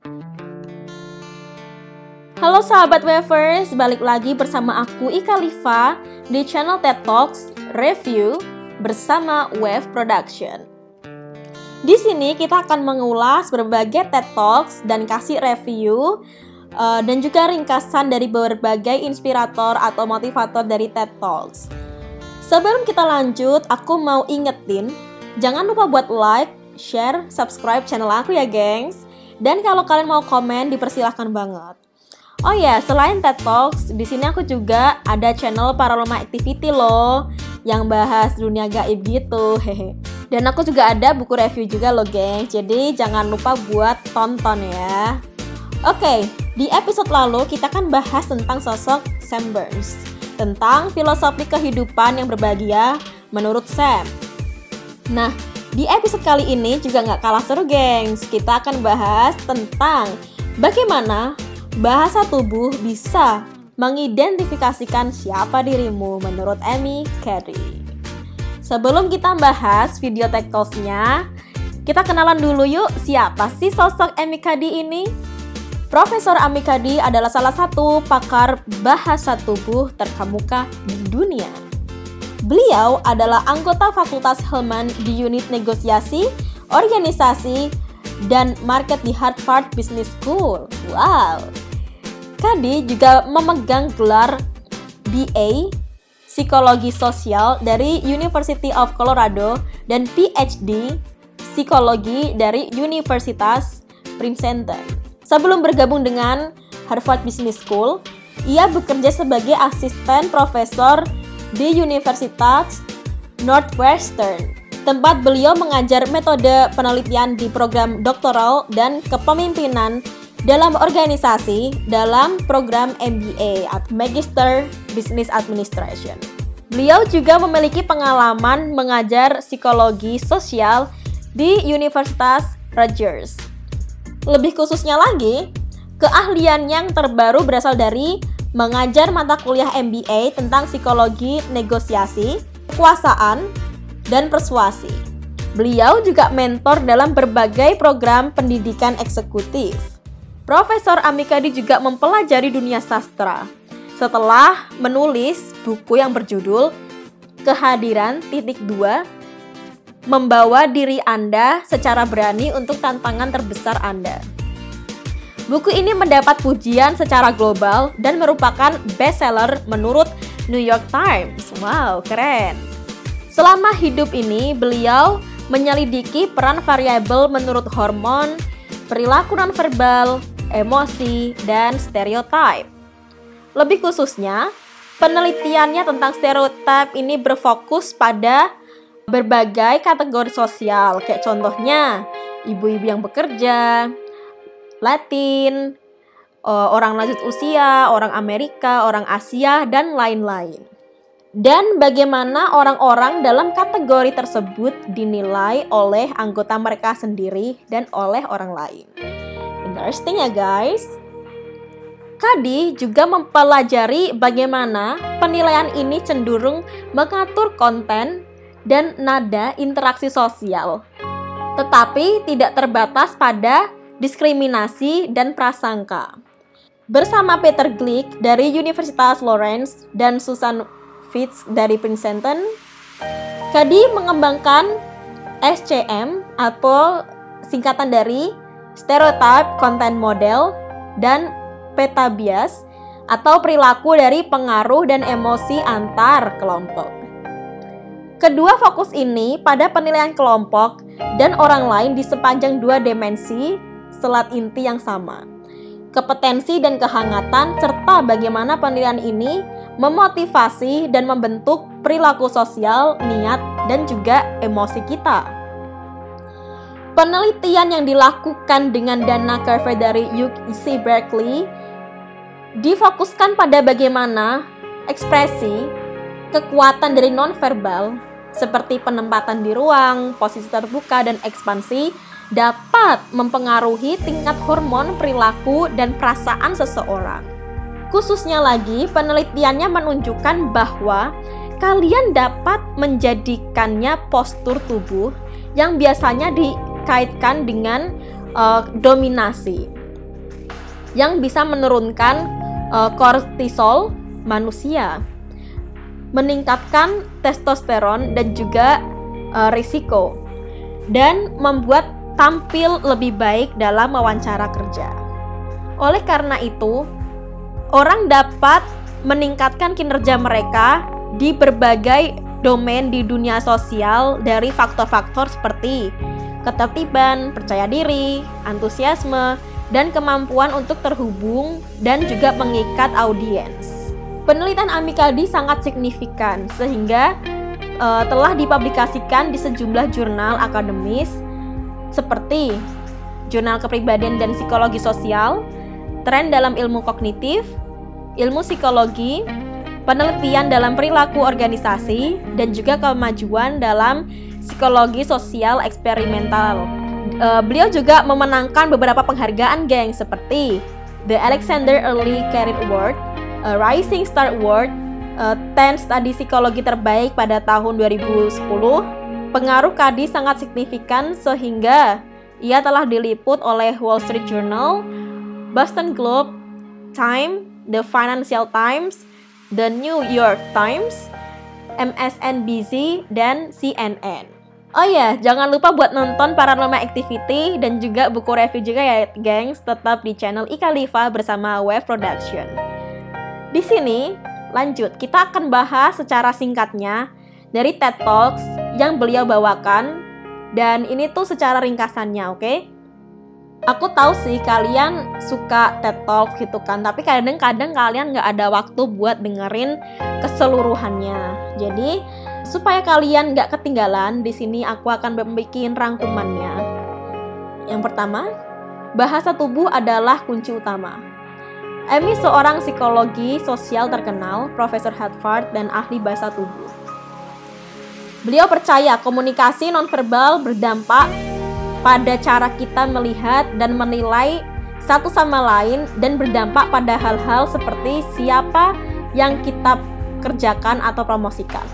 Halo sahabat Wavers, balik lagi bersama aku Ika Liva di channel TED Talks Review bersama Wave Production. Di sini kita akan mengulas berbagai TED Talks dan kasih review uh, dan juga ringkasan dari berbagai inspirator atau motivator dari TED Talks. Sebelum kita lanjut, aku mau ingetin, jangan lupa buat like, share, subscribe channel aku ya gengs. Dan kalau kalian mau komen, dipersilahkan banget. Oh ya, selain TED Talks, di sini aku juga ada channel Paraloma Activity loh, yang bahas dunia gaib gitu, hehe. Dan aku juga ada buku review juga loh, geng. Jadi jangan lupa buat tonton ya. Oke, di episode lalu kita kan bahas tentang sosok Sam Burns, tentang filosofi kehidupan yang berbahagia menurut Sam. Nah, di episode kali ini juga nggak kalah seru, gengs. Kita akan bahas tentang bagaimana Bahasa tubuh bisa mengidentifikasikan siapa dirimu menurut Amy Carey. Sebelum kita bahas video tektoksnya, kita kenalan dulu yuk siapa sih sosok Amy Carey ini? Profesor Carey adalah salah satu pakar bahasa tubuh terkemuka di dunia. Beliau adalah anggota Fakultas Hellman di unit negosiasi, organisasi, dan market di Harvard Business School. Wow. Kadi juga memegang gelar BA Psikologi Sosial dari University of Colorado dan PhD Psikologi dari Universitas Princeton. Sebelum bergabung dengan Harvard Business School, ia bekerja sebagai asisten profesor di Universitas Northwestern tempat beliau mengajar metode penelitian di program doktoral dan kepemimpinan dalam organisasi dalam program MBA atau Magister Business Administration. Beliau juga memiliki pengalaman mengajar psikologi sosial di Universitas Rutgers. Lebih khususnya lagi, keahlian yang terbaru berasal dari mengajar mata kuliah MBA tentang psikologi negosiasi, kekuasaan, dan persuasi. Beliau juga mentor dalam berbagai program pendidikan eksekutif. Profesor Amikadi juga mempelajari dunia sastra setelah menulis buku yang berjudul Kehadiran titik dua membawa diri Anda secara berani untuk tantangan terbesar Anda. Buku ini mendapat pujian secara global dan merupakan bestseller menurut New York Times. Wow, keren. Selama hidup ini, beliau menyelidiki peran variabel menurut hormon, perilaku nonverbal, emosi, dan stereotip. Lebih khususnya, penelitiannya tentang stereotip ini berfokus pada berbagai kategori sosial, kayak contohnya ibu-ibu yang bekerja, Latin, eh, orang lanjut usia, orang Amerika, orang Asia, dan lain-lain dan bagaimana orang-orang dalam kategori tersebut dinilai oleh anggota mereka sendiri dan oleh orang lain. Interesting ya guys. Kadi juga mempelajari bagaimana penilaian ini cenderung mengatur konten dan nada interaksi sosial, tetapi tidak terbatas pada diskriminasi dan prasangka. Bersama Peter Glick dari Universitas Lawrence dan Susan Fitz dari Princeton, Kadi mengembangkan SCM atau singkatan dari Stereotype Content Model dan Peta Bias atau perilaku dari pengaruh dan emosi antar kelompok. Kedua fokus ini pada penilaian kelompok dan orang lain di sepanjang dua dimensi selat inti yang sama. Kompetensi dan kehangatan serta bagaimana penilaian ini memotivasi dan membentuk perilaku sosial, niat, dan juga emosi kita. Penelitian yang dilakukan dengan dana Carver dari UC Berkeley difokuskan pada bagaimana ekspresi kekuatan dari nonverbal seperti penempatan di ruang, posisi terbuka, dan ekspansi dapat mempengaruhi tingkat hormon perilaku dan perasaan seseorang. Khususnya lagi, penelitiannya menunjukkan bahwa kalian dapat menjadikannya postur tubuh yang biasanya dikaitkan dengan uh, dominasi. yang bisa menurunkan uh, kortisol manusia, meningkatkan testosteron dan juga uh, risiko, dan membuat tampil lebih baik dalam wawancara kerja. Oleh karena itu, orang dapat meningkatkan kinerja mereka di berbagai domain di dunia sosial dari faktor-faktor seperti ketertiban, percaya diri, antusiasme, dan kemampuan untuk terhubung dan juga mengikat audiens. Penelitian Amikaldi sangat signifikan sehingga uh, telah dipublikasikan di sejumlah jurnal akademis seperti Jurnal Kepribadian dan Psikologi Sosial, Tren dalam Ilmu Kognitif, Ilmu Psikologi, Penelitian dalam Perilaku Organisasi, dan juga kemajuan dalam psikologi sosial eksperimental. Uh, beliau juga memenangkan beberapa penghargaan geng seperti The Alexander Early Career Award, uh, Rising Star Award, uh, 10 Studi Psikologi Terbaik pada tahun 2010. Pengaruh Kadi sangat signifikan sehingga ia telah diliput oleh Wall Street Journal, Boston Globe, Time, The Financial Times, The New York Times, MSNBC, dan CNN. Oh ya, jangan lupa buat nonton Paranormal Activity dan juga buku review juga ya, gengs. Tetap di channel Ikalifa bersama Wave Production. Di sini, lanjut, kita akan bahas secara singkatnya dari TED Talks yang beliau bawakan. Dan ini tuh secara ringkasannya, oke? Okay? aku tahu sih kalian suka TED Talk gitu kan, tapi kadang-kadang kalian nggak ada waktu buat dengerin keseluruhannya. Jadi supaya kalian nggak ketinggalan, di sini aku akan membuat rangkumannya. Yang pertama, bahasa tubuh adalah kunci utama. Amy seorang psikologi sosial terkenal, Profesor Harvard dan ahli bahasa tubuh. Beliau percaya komunikasi nonverbal berdampak pada cara kita melihat dan menilai satu sama lain dan berdampak pada hal-hal seperti siapa yang kita kerjakan atau promosikan.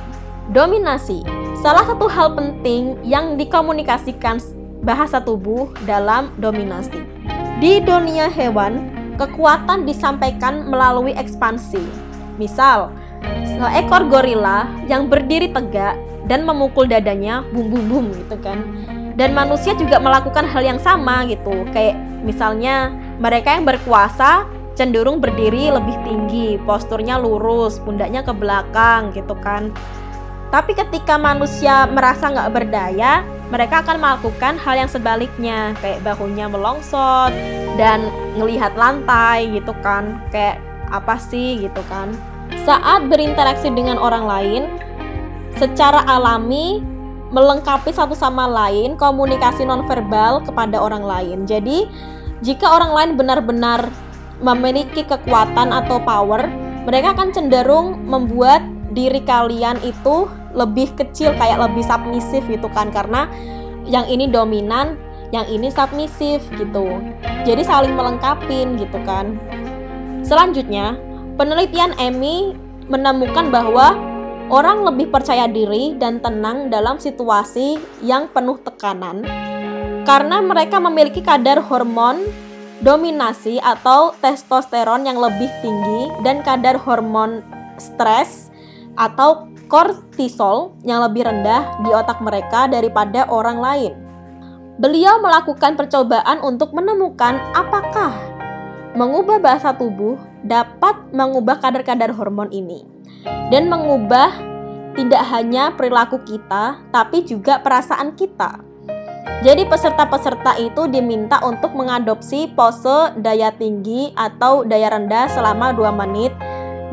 Dominasi, salah satu hal penting yang dikomunikasikan bahasa tubuh dalam dominasi. Di dunia hewan, kekuatan disampaikan melalui ekspansi. Misal, seekor gorila yang berdiri tegak dan memukul dadanya bum bum bum gitu kan. Dan manusia juga melakukan hal yang sama gitu. Kayak misalnya mereka yang berkuasa cenderung berdiri lebih tinggi posturnya lurus pundaknya ke belakang gitu kan. Tapi ketika manusia merasa nggak berdaya mereka akan melakukan hal yang sebaliknya kayak bahunya melongsot dan ngelihat lantai gitu kan. Kayak apa sih gitu kan. Saat berinteraksi dengan orang lain secara alami melengkapi satu sama lain komunikasi nonverbal kepada orang lain. Jadi, jika orang lain benar-benar memiliki kekuatan atau power, mereka akan cenderung membuat diri kalian itu lebih kecil kayak lebih submisif gitu kan karena yang ini dominan, yang ini submisif gitu. Jadi saling melengkapin gitu kan. Selanjutnya, penelitian Emmy menemukan bahwa Orang lebih percaya diri dan tenang dalam situasi yang penuh tekanan karena mereka memiliki kadar hormon dominasi atau testosteron yang lebih tinggi dan kadar hormon stres atau kortisol yang lebih rendah di otak mereka daripada orang lain. Beliau melakukan percobaan untuk menemukan apakah mengubah bahasa tubuh dapat mengubah kadar-kadar hormon ini dan mengubah tidak hanya perilaku kita, tapi juga perasaan kita. Jadi peserta-peserta itu diminta untuk mengadopsi pose daya tinggi atau daya rendah selama 2 menit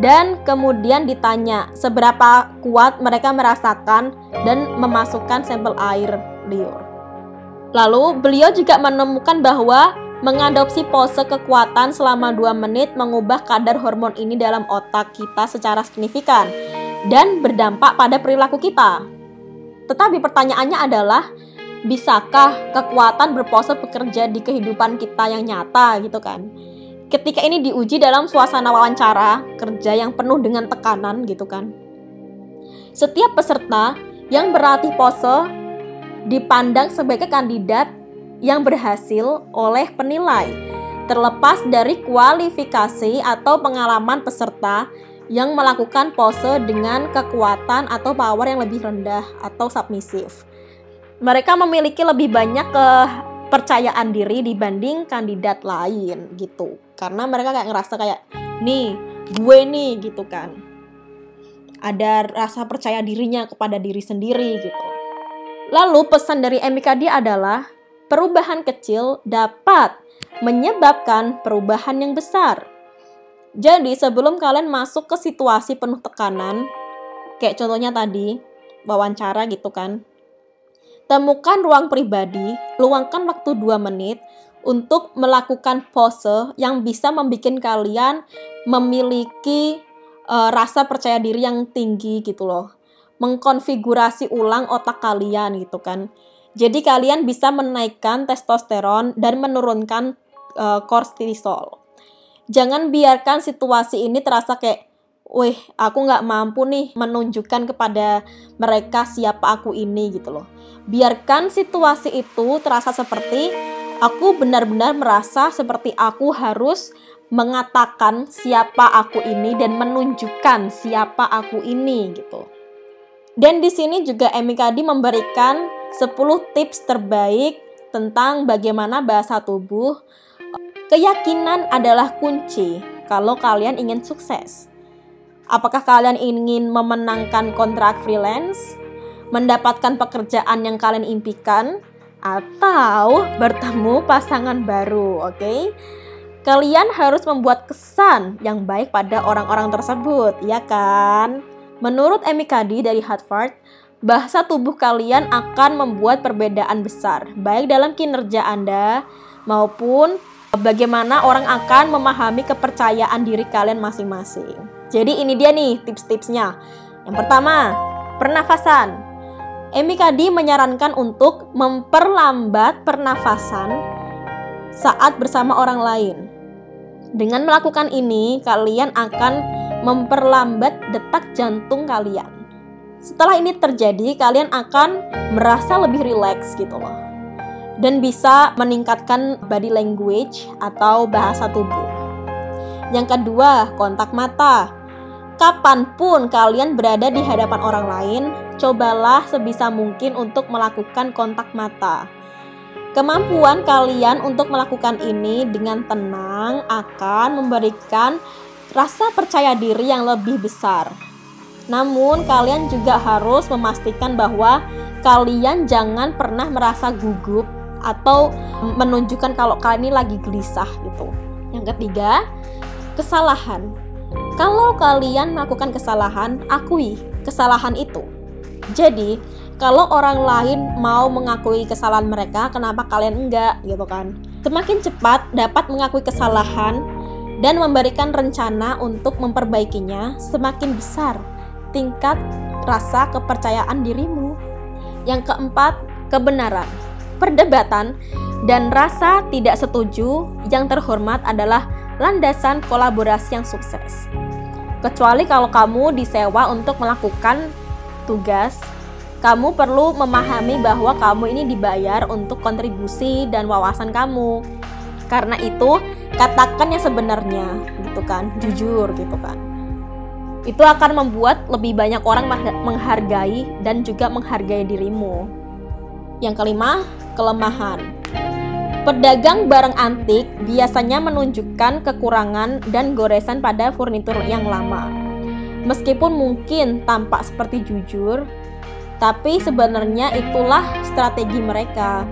dan kemudian ditanya seberapa kuat mereka merasakan dan memasukkan sampel air liur. Lalu beliau juga menemukan bahwa Mengadopsi pose kekuatan selama 2 menit mengubah kadar hormon ini dalam otak kita secara signifikan dan berdampak pada perilaku kita. Tetapi pertanyaannya adalah, bisakah kekuatan berpose bekerja di kehidupan kita yang nyata gitu kan? Ketika ini diuji dalam suasana wawancara kerja yang penuh dengan tekanan gitu kan. Setiap peserta yang berlatih pose dipandang sebagai kandidat yang berhasil oleh penilai terlepas dari kualifikasi atau pengalaman peserta yang melakukan pose dengan kekuatan atau power yang lebih rendah atau submisif. Mereka memiliki lebih banyak kepercayaan diri dibanding kandidat lain gitu. Karena mereka kayak ngerasa kayak nih, gue nih gitu kan. Ada rasa percaya dirinya kepada diri sendiri gitu. Lalu pesan dari MKD adalah perubahan kecil dapat menyebabkan perubahan yang besar. Jadi sebelum kalian masuk ke situasi penuh tekanan, kayak contohnya tadi, wawancara gitu kan, temukan ruang pribadi, luangkan waktu 2 menit untuk melakukan pose yang bisa membuat kalian memiliki uh, rasa percaya diri yang tinggi gitu loh. Mengkonfigurasi ulang otak kalian gitu kan. Jadi kalian bisa menaikkan testosteron dan menurunkan uh, kortisol. Jangan biarkan situasi ini terasa kayak, wih, aku nggak mampu nih menunjukkan kepada mereka siapa aku ini gitu loh. Biarkan situasi itu terasa seperti aku benar-benar merasa seperti aku harus mengatakan siapa aku ini dan menunjukkan siapa aku ini gitu. Dan di sini juga Emikadi memberikan 10 tips terbaik tentang bagaimana bahasa tubuh Keyakinan adalah kunci kalau kalian ingin sukses. Apakah kalian ingin memenangkan kontrak freelance, mendapatkan pekerjaan yang kalian impikan, atau bertemu pasangan baru, oke? Okay? Kalian harus membuat kesan yang baik pada orang-orang tersebut, ya kan? Menurut Amy Cuddy dari Harvard, bahasa tubuh kalian akan membuat perbedaan besar, baik dalam kinerja Anda maupun bagaimana orang akan memahami kepercayaan diri kalian masing-masing. Jadi ini dia nih tips-tipsnya. Yang pertama, pernafasan. Emi Kadi menyarankan untuk memperlambat pernafasan saat bersama orang lain. Dengan melakukan ini, kalian akan memperlambat detak jantung kalian. Setelah ini terjadi, kalian akan merasa lebih rileks gitu loh dan bisa meningkatkan body language atau bahasa tubuh. Yang kedua, kontak mata. Kapan pun kalian berada di hadapan orang lain, cobalah sebisa mungkin untuk melakukan kontak mata. Kemampuan kalian untuk melakukan ini dengan tenang akan memberikan rasa percaya diri yang lebih besar. Namun, kalian juga harus memastikan bahwa kalian jangan pernah merasa gugup atau menunjukkan kalau kalian ini lagi gelisah gitu. Yang ketiga, kesalahan. Kalau kalian melakukan kesalahan, akui kesalahan itu. Jadi, kalau orang lain mau mengakui kesalahan mereka, kenapa kalian enggak gitu kan? Semakin cepat dapat mengakui kesalahan dan memberikan rencana untuk memperbaikinya, semakin besar tingkat rasa kepercayaan dirimu. Yang keempat, kebenaran perdebatan, dan rasa tidak setuju yang terhormat adalah landasan kolaborasi yang sukses. Kecuali kalau kamu disewa untuk melakukan tugas, kamu perlu memahami bahwa kamu ini dibayar untuk kontribusi dan wawasan kamu. Karena itu, katakan yang sebenarnya, gitu kan, jujur gitu kan. Itu akan membuat lebih banyak orang menghargai dan juga menghargai dirimu. Yang kelima, kelemahan. Pedagang barang antik biasanya menunjukkan kekurangan dan goresan pada furnitur yang lama. Meskipun mungkin tampak seperti jujur, tapi sebenarnya itulah strategi mereka.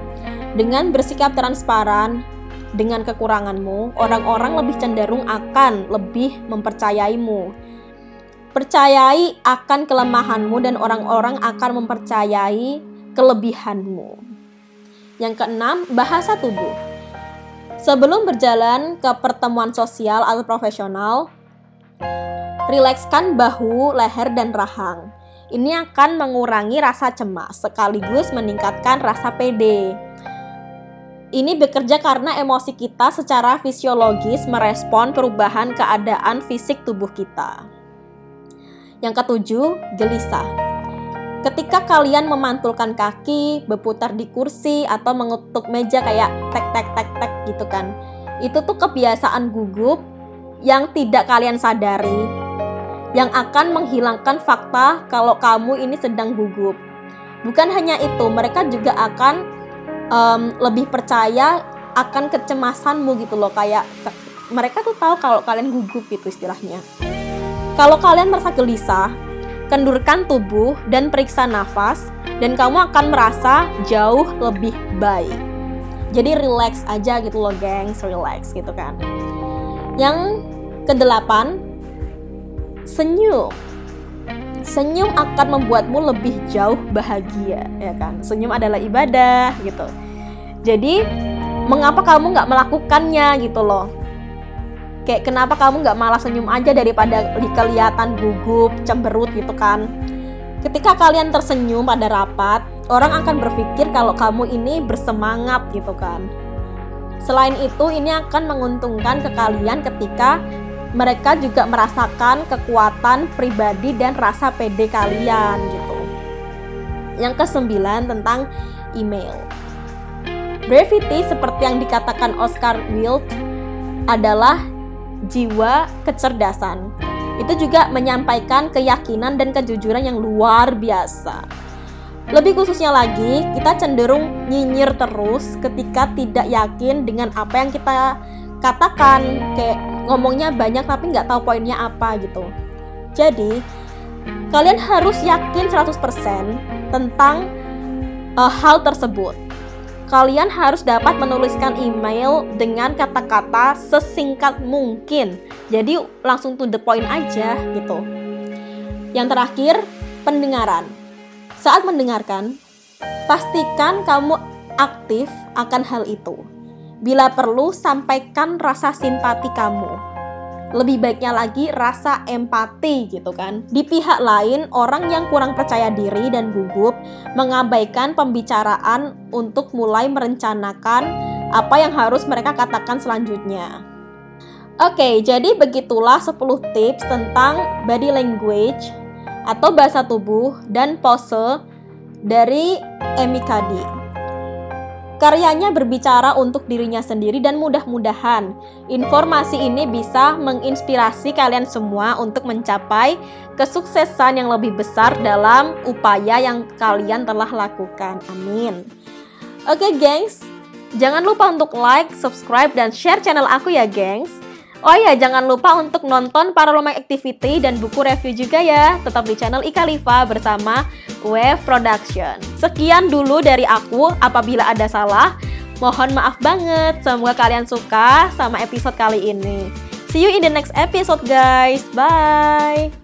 Dengan bersikap transparan dengan kekuranganmu, orang-orang lebih cenderung akan lebih mempercayaimu. Percayai akan kelemahanmu dan orang-orang akan mempercayai kelebihanmu. Yang keenam, bahasa tubuh. Sebelum berjalan ke pertemuan sosial atau profesional, rilekskan bahu, leher, dan rahang. Ini akan mengurangi rasa cemas sekaligus meningkatkan rasa pede. Ini bekerja karena emosi kita secara fisiologis merespon perubahan keadaan fisik tubuh kita. Yang ketujuh, gelisah. Ketika kalian memantulkan kaki, berputar di kursi, atau mengutuk meja kayak tek tek tek tek gitu kan. itu tuh kebiasaan gugup yang tidak kalian sadari, yang akan menghilangkan fakta kalau kamu ini sedang gugup. Bukan hanya itu, mereka juga akan um, lebih percaya akan kecemasanmu gitu loh, kayak mereka tuh tahu kalau kalian gugup gitu istilahnya. Kalau kalian merasa gelisah, kendurkan tubuh dan periksa nafas, dan kamu akan merasa jauh lebih baik. Jadi relax aja gitu loh gengs. Relax gitu kan. Yang kedelapan senyum. Senyum akan membuatmu lebih jauh bahagia ya kan? Senyum adalah ibadah gitu. Jadi mengapa kamu nggak melakukannya gitu loh kayak kenapa kamu nggak malah senyum aja daripada kelihatan gugup cemberut gitu kan ketika kalian tersenyum pada rapat orang akan berpikir kalau kamu ini bersemangat gitu kan. Selain itu, ini akan menguntungkan ke kalian ketika mereka juga merasakan kekuatan pribadi dan rasa pede kalian gitu. Yang kesembilan tentang email. Brevity seperti yang dikatakan Oscar Wilde adalah jiwa kecerdasan. Itu juga menyampaikan keyakinan dan kejujuran yang luar biasa. Lebih khususnya lagi, kita cenderung nyinyir terus ketika tidak yakin dengan apa yang kita katakan. Kayak ngomongnya banyak tapi nggak tahu poinnya apa gitu. Jadi, kalian harus yakin 100% tentang uh, hal tersebut. Kalian harus dapat menuliskan email dengan kata-kata sesingkat mungkin. Jadi langsung to the point aja gitu. Yang terakhir, pendengaran saat mendengarkan, pastikan kamu aktif akan hal itu. Bila perlu, sampaikan rasa simpati kamu. Lebih baiknya lagi rasa empati gitu kan. Di pihak lain, orang yang kurang percaya diri dan gugup mengabaikan pembicaraan untuk mulai merencanakan apa yang harus mereka katakan selanjutnya. Oke, jadi begitulah 10 tips tentang body language atau bahasa tubuh dan pose dari Emikadi. Karyanya berbicara untuk dirinya sendiri dan mudah-mudahan informasi ini bisa menginspirasi kalian semua untuk mencapai kesuksesan yang lebih besar dalam upaya yang kalian telah lakukan. Amin. Oke, gengs. Jangan lupa untuk like, subscribe, dan share channel aku ya, gengs. Oh ya, jangan lupa untuk nonton Paraloma Activity dan buku review juga ya. Tetap di channel Ika Liva bersama Wave Production. Sekian dulu dari aku. Apabila ada salah, mohon maaf banget. Semoga kalian suka sama episode kali ini. See you in the next episode guys. Bye.